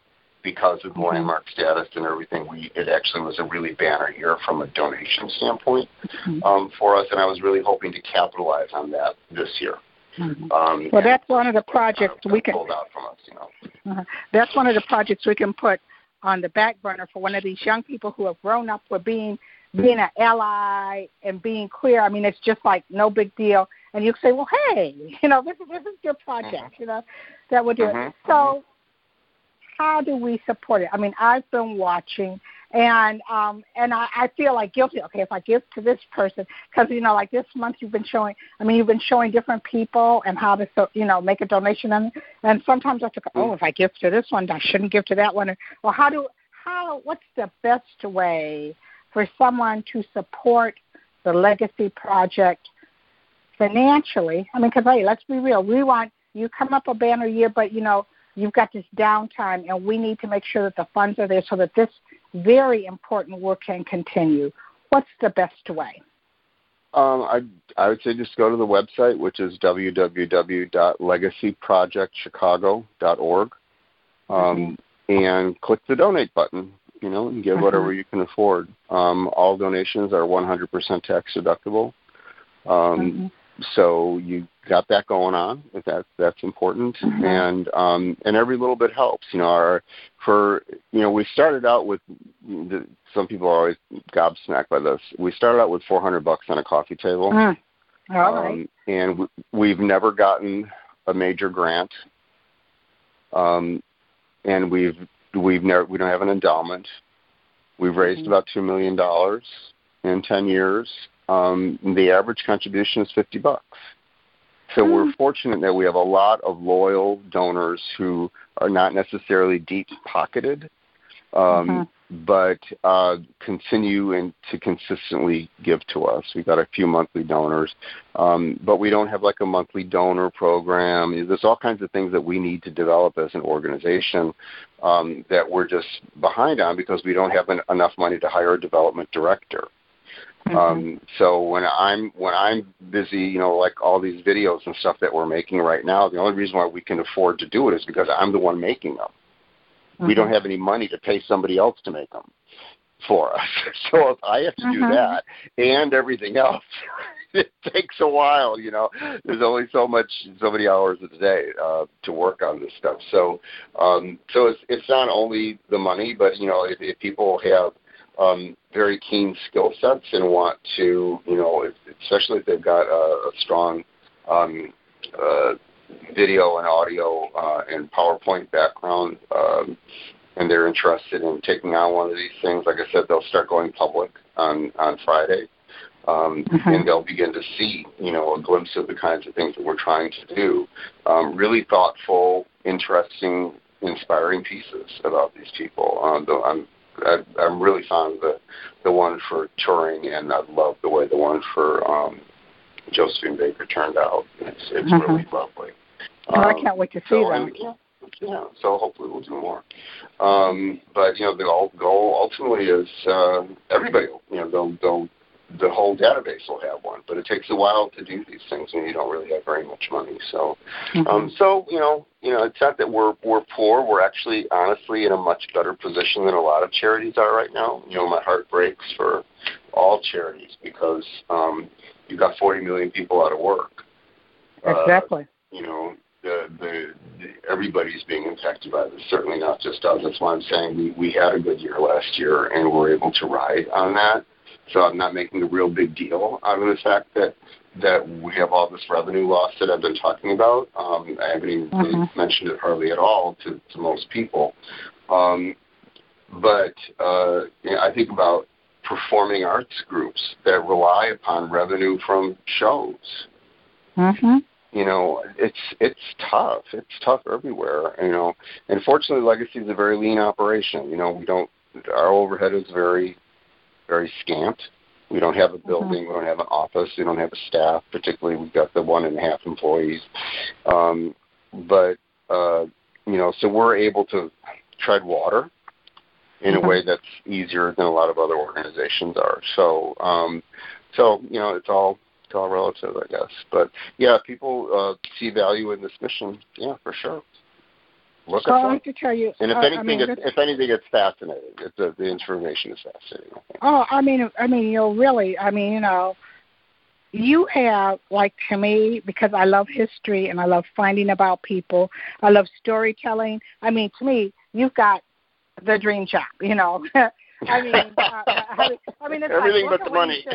because of mm-hmm. landmark status and everything. We it actually was a really banner year from a donation standpoint mm-hmm. um, for us, and I was really hoping to capitalize on that this year. Mm-hmm. Um, well, that's one of the projects we can pulled out from us. You know, uh-huh. that's one of the projects we can put on the back burner for one of these young people who have grown up with being being an ally and being queer. I mean, it's just like no big deal. And you say, well, hey, you know, this is this is your project, you know, that would do mm-hmm. it. So, how do we support it? I mean, I've been watching, and um, and I, I feel like guilty. Okay, if I give to this person, because you know, like this month you've been showing. I mean, you've been showing different people and how to, so, you know, make a donation, and and sometimes I think, oh, if I give to this one, I shouldn't give to that one. Or how do how what's the best way for someone to support the legacy project financially? I mean, because hey, let's be real, we want you come up a banner year, but you know you've got this downtime, and we need to make sure that the funds are there so that this very important work can continue. What's the best way? Um, I I would say just go to the website, which is www.legacyprojectchicago.org, um, mm-hmm. and click the donate button. You know, and give mm-hmm. whatever you can afford. Um, all donations are 100% tax deductible. Um, mm-hmm so you got that going on. That that's important, mm-hmm. and um, and every little bit helps. You know, our for you know we started out with the, some people are always gobsmacked by this. We started out with 400 bucks on a coffee table, mm. All right. um, and we've never gotten a major grant. Um, and we've we've never we don't have an endowment. We've raised mm-hmm. about two million dollars in ten years um, the average contribution is 50 bucks. So mm. we're fortunate that we have a lot of loyal donors who are not necessarily deep pocketed, um, mm-hmm. but uh, continue and to consistently give to us. We've got a few monthly donors, um, but we don't have like a monthly donor program. There's all kinds of things that we need to develop as an organization um, that we're just behind on because we don't have an, enough money to hire a development director. Mm-hmm. Um, so when I'm when I'm busy, you know, like all these videos and stuff that we're making right now, the only reason why we can afford to do it is because I'm the one making them. Mm-hmm. We don't mm-hmm. have any money to pay somebody else to make them for us. So if I have to mm-hmm. do that and everything else, it takes a while. You know, there's only so much, so many hours of the day uh, to work on this stuff. So, um, so it's it's not only the money, but you know, if, if people have um, very keen skill sets and want to, you know, if, especially if they've got a, a strong um, uh, video and audio uh, and PowerPoint background, um, and they're interested in taking on one of these things. Like I said, they'll start going public on on Friday. Um, mm-hmm. and they'll begin to see, you know, a glimpse of the kinds of things that we're trying to do. Um, really thoughtful, interesting, inspiring pieces about these people. Um, I'm I, I'm really fond of the the one for Turing, and I love the way the one for um, Josephine Baker turned out. It's it's mm-hmm. really lovely. Um, I can't wait to see so, that. yeah, yeah, so hopefully we'll do more. Um, but you know, the goal ultimately is uh, everybody. You know, they'll they'll the whole database will have one, but it takes a while to do these things when you don't really have very much money. So, mm-hmm. um, so you know, you know, it's not that we're we're poor. We're actually, honestly, in a much better position than a lot of charities are right now. You know, my heart breaks for all charities because um, you've got 40 million people out of work. Exactly. Uh, you know, the, the, the everybody's being impacted by this. Certainly not just us. That's why I'm saying we we had a good year last year and we're able to ride on that. So I'm not making a real big deal out of the fact that that we have all this revenue loss that I've been talking about. Um, I haven't even mm-hmm. really mentioned it hardly at all to, to most people. Um, but uh, you know, I think about performing arts groups that rely upon revenue from shows. Mm-hmm. You know, it's it's tough. It's tough everywhere. You know, and fortunately, Legacy is a very lean operation. You know, we don't our overhead is very very scant. We don't have a mm-hmm. building. Mm-hmm. We don't have an office. We don't have a staff. Particularly, we've got the one and a half employees. Um, but uh, you know, so we're able to tread water in mm-hmm. a way that's easier than a lot of other organizations are. So, um, so you know, it's all it's all relative, I guess. But yeah, people uh, see value in this mission. Yeah, for sure. Look so I have to tell you. And if uh, anything, I mean, it's, if anything, it's fascinating. It's uh, the information is fascinating. I oh, I mean, I mean, you know, really, I mean, you know, you have like to me because I love history and I love finding about people. I love storytelling. I mean, to me, you've got the dream job. You know. I mean, uh, I, I mean, it's everything like, but the money.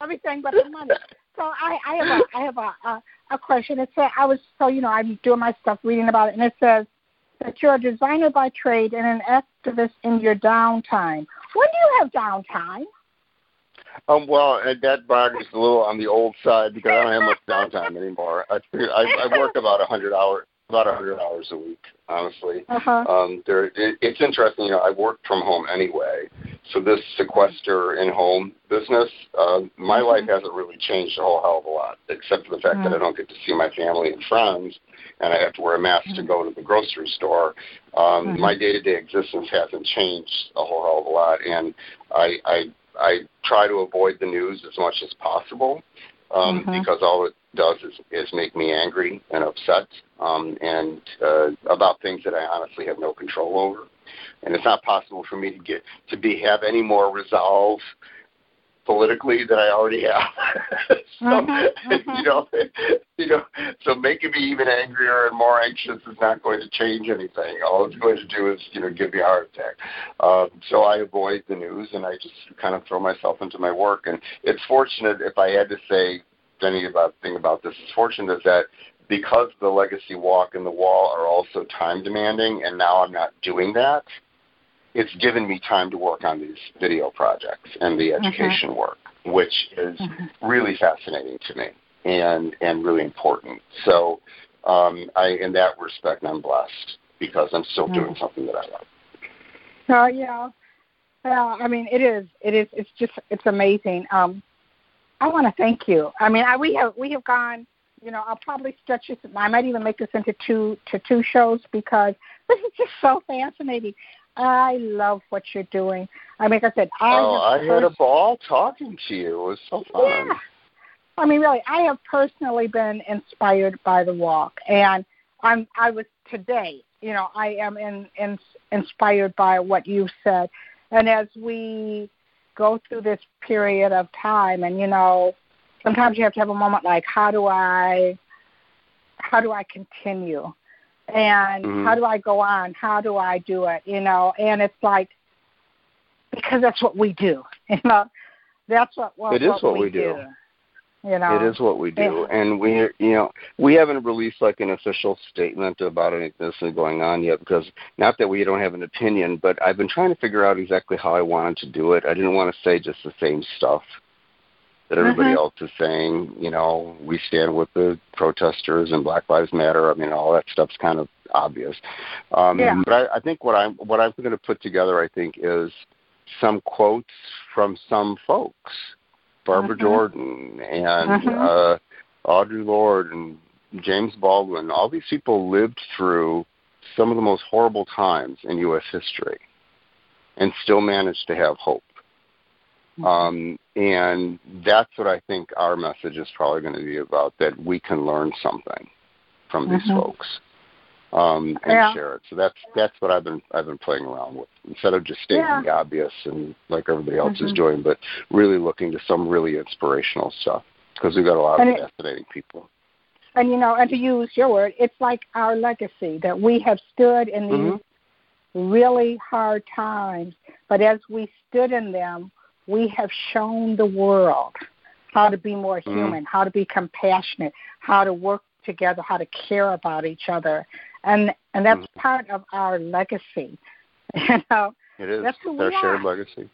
everything but the money. So I, I have a, I have a, a, a question. It said I was so you know I'm doing my stuff, reading about it, and it says that you're a designer by trade and an activist in your downtime. When do you have downtime? Um, well, that bar is a little on the old side because I don't have much downtime anymore. I I, I work about a hundred hours about a hundred hours a week, honestly. Uh-huh. Um, there, it, it's interesting. You know, I work from home anyway, so this sequester in home business, uh, my mm-hmm. life hasn't really changed a whole hell of a lot, except for the fact mm-hmm. that I don't get to see my family and friends, and I have to wear a mask mm-hmm. to go to the grocery store. Um, mm-hmm. My day-to-day existence hasn't changed a whole hell of a lot, and I, I I try to avoid the news as much as possible um, mm-hmm. because all it does is, is make me angry and upset um, and uh, about things that I honestly have no control over. And it's not possible for me to get to be have any more resolve politically than I already have. so mm-hmm, mm-hmm. you know, you know, so making me even angrier and more anxious is not going to change anything. All it's going to do is you know give me a heart attack. Um, so I avoid the news and I just kind of throw myself into my work. And it's fortunate if I had to say any about thing about this. It's fortunate that because the legacy walk and the wall are also time demanding, and now I'm not doing that it's given me time to work on these video projects and the mm-hmm. education mm-hmm. work, which is mm-hmm. really fascinating to me and and really important. So, um, I in that respect, I'm blessed because I'm still mm-hmm. doing something that I love. Oh yeah, yeah. I mean, it is. It is. It's just. It's amazing. Um, I want to thank you. I mean, I, we have we have gone. You know, I'll probably stretch this. I might even make this into two to two shows because this is just so fascinating. I love what you're doing. I mean, like I said, I oh, I pers- had a ball talking to you. It was so fun. Yeah. I mean, really, I have personally been inspired by the walk, and I'm. I was today. You know, I am in, in, inspired by what you said, and as we go through this period of time, and you know, sometimes you have to have a moment like, how do I, how do I continue? And mm-hmm. how do I go on? How do I do it? You know, and it's like because that's what we do. You know, that's what, what it is what, what we, we do. do. You know, it is what we do, yeah. and we, you know, we haven't released like an official statement about anything that's going on yet because not that we don't have an opinion, but I've been trying to figure out exactly how I wanted to do it. I didn't want to say just the same stuff that everybody mm-hmm. else is saying. You know, we stand with the protesters and Black Lives Matter. I mean, all that stuff's kind of obvious. Um, yeah. But I, I think what I'm what I'm going to put together, I think, is some quotes from some folks, Barbara mm-hmm. Jordan and mm-hmm. uh, Audre Lorde and James Baldwin. All these people lived through some of the most horrible times in U.S. history, and still managed to have hope. Mm-hmm. Um, and that's what I think our message is probably going to be about that we can learn something from these mm-hmm. folks um, and yeah. share it. So that's that's what I've been I've been playing around with instead of just stating yeah. the obvious and like everybody else mm-hmm. is doing, but really looking to some really inspirational stuff because we've got a lot and of it, fascinating people. And you know, and to use your word, it's like our legacy that we have stood in these mm-hmm. really hard times, but as we stood in them, we have shown the world how to be more mm-hmm. human, how to be compassionate, how to work together, how to care about each other, and and that's mm-hmm. part of our legacy. You know, it is. that's who Our we shared are. legacy.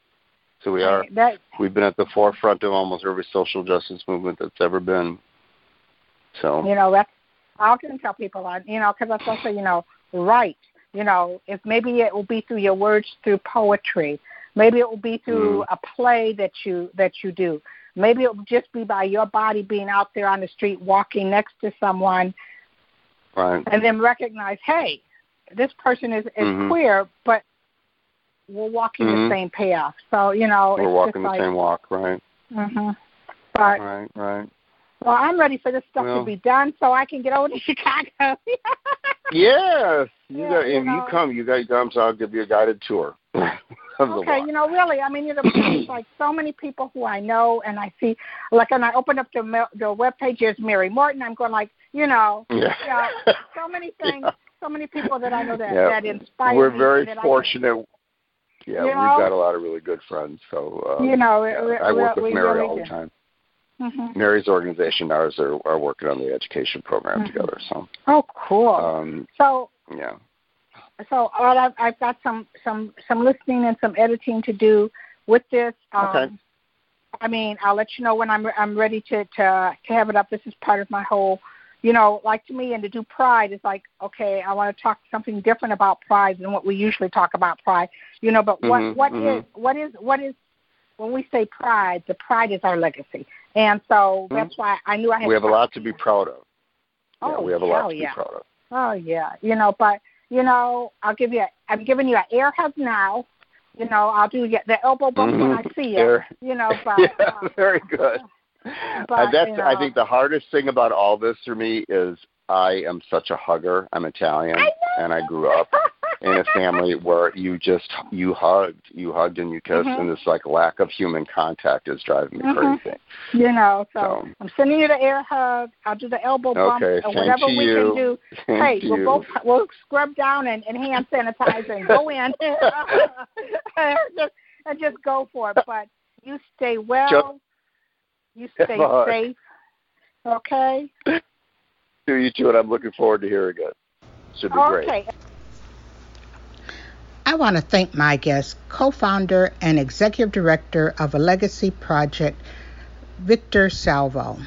So we are. That, we've been at the forefront of almost every social justice movement that's ever been. So you know that's I often tell people, you know, because that's also you know write. You know, if maybe it will be through your words, through poetry. Maybe it will be through mm. a play that you that you do. Maybe it will just be by your body being out there on the street, walking next to someone, right. and then recognize, hey, this person is, is mm-hmm. queer, but we're walking mm-hmm. the same path. So you know, we're walking the like, same walk, right? Mhm. But right, right. Well, I'm ready for this stuff well, to be done so I can get over to Chicago. yes, you yeah, got. You if know, you come, you got to come. So I'll give you a guided tour. okay, you know, really, I mean, you know, like so many people who I know, and I see, like, when I open up the the web page, there's Mary Morten. I'm going like, you know, yeah, so many things, yeah. so many people that I know that yeah. that inspire We're very fortunate. Can, yeah, you we've got a lot of really good friends. So uh, you know, yeah, we, I work we, with Mary really all do. the time. Mm-hmm. Mary's organization, ours are, are working on the education program mm-hmm. together. So. Oh, cool. Um, so. Yeah. So well, I've, I've got some some some listening and some editing to do with this. Um, okay. I mean, I'll let you know when I'm I'm ready to to to have it up. This is part of my whole, you know, like to me, and to do Pride is like, okay, I want to talk something different about Pride than what we usually talk about Pride, you know. But what mm-hmm, what mm-hmm. is what is what is when we say Pride, the Pride is our legacy, and so mm-hmm. that's why I knew I had. We have a lot to be proud of. Oh, yeah, we have a lot to yeah. be proud of. Oh yeah, you know, but you know, I'll give you. A, I'm giving you an air hug now. You know, I'll do the elbow bump mm-hmm. when I see you. Air. You know, but yeah, uh, very good. But, uh, that's you know, I think the hardest thing about all this for me is I am such a hugger. I'm Italian, I and I grew up in a family where you just you hugged, you hugged and you kissed, mm-hmm. and this like lack of human contact is driving me mm-hmm. crazy. You know, so, so, I'm sending you the air hug. I'll do the elbow bump okay, or whatever we you. can do. Thank hey, you. we'll both we'll scrub down and, and hand sanitizer and go in just, and just go for it. But you stay well. Just, you stay safe. Okay. Do you too, and I'm looking forward to hearing it. Should be okay. great. I want to thank my guest, co founder and executive director of a legacy project, Victor Salvo.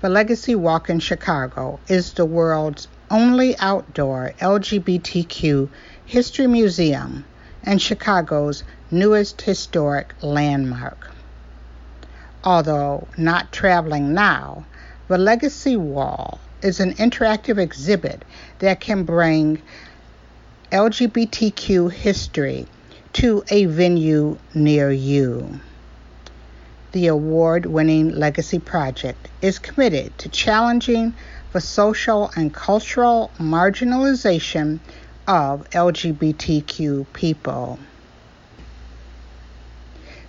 The Legacy Walk in Chicago is the world's only outdoor LGBTQ history museum and Chicago's newest historic landmark. Although not traveling now, the Legacy Wall is an interactive exhibit that can bring LGBTQ history to a venue near you. The award winning Legacy Project is committed to challenging the social and cultural marginalization of LGBTQ people.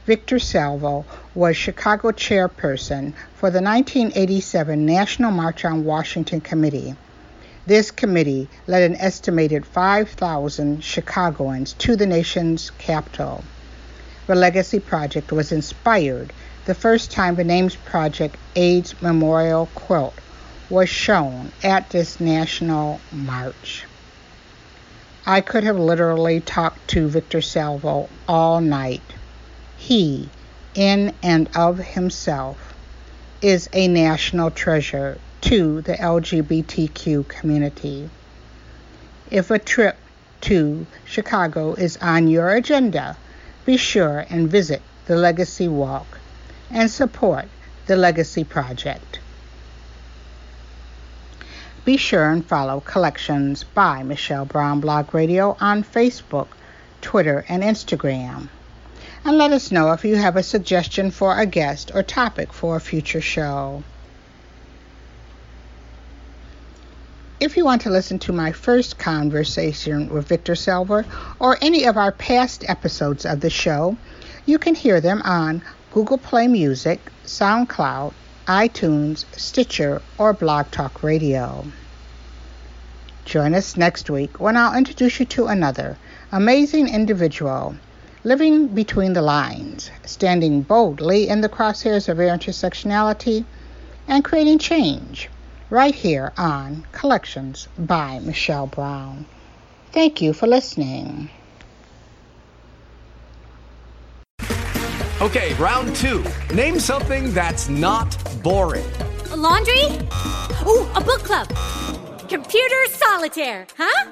Victor Salvo was Chicago chairperson for the 1987 National March on Washington Committee. This committee led an estimated 5,000 Chicagoans to the nation's capital. The Legacy Project was inspired the first time the Names Project AIDS Memorial quilt was shown at this national march. I could have literally talked to Victor Salvo all night. He, in and of himself, is a national treasure to the LGBTQ community. If a trip to Chicago is on your agenda, be sure and visit the Legacy Walk and support the Legacy Project. Be sure and follow Collections by Michelle Brown Blog Radio on Facebook, Twitter, and Instagram. And let us know if you have a suggestion for a guest or topic for a future show. If you want to listen to my first conversation with Victor Salvo or any of our past episodes of the show, you can hear them on Google Play Music, SoundCloud, iTunes, Stitcher, or Blog Talk Radio. Join us next week when I'll introduce you to another amazing individual living between the lines, standing boldly in the crosshairs of intersectionality, and creating change right here on Collections by Michelle Brown. Thank you for listening. Okay, round two. Name something that's not boring. A laundry? Ooh, a book club. Computer solitaire, huh?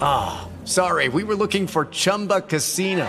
Ah, oh, sorry, we were looking for Chumba Casino.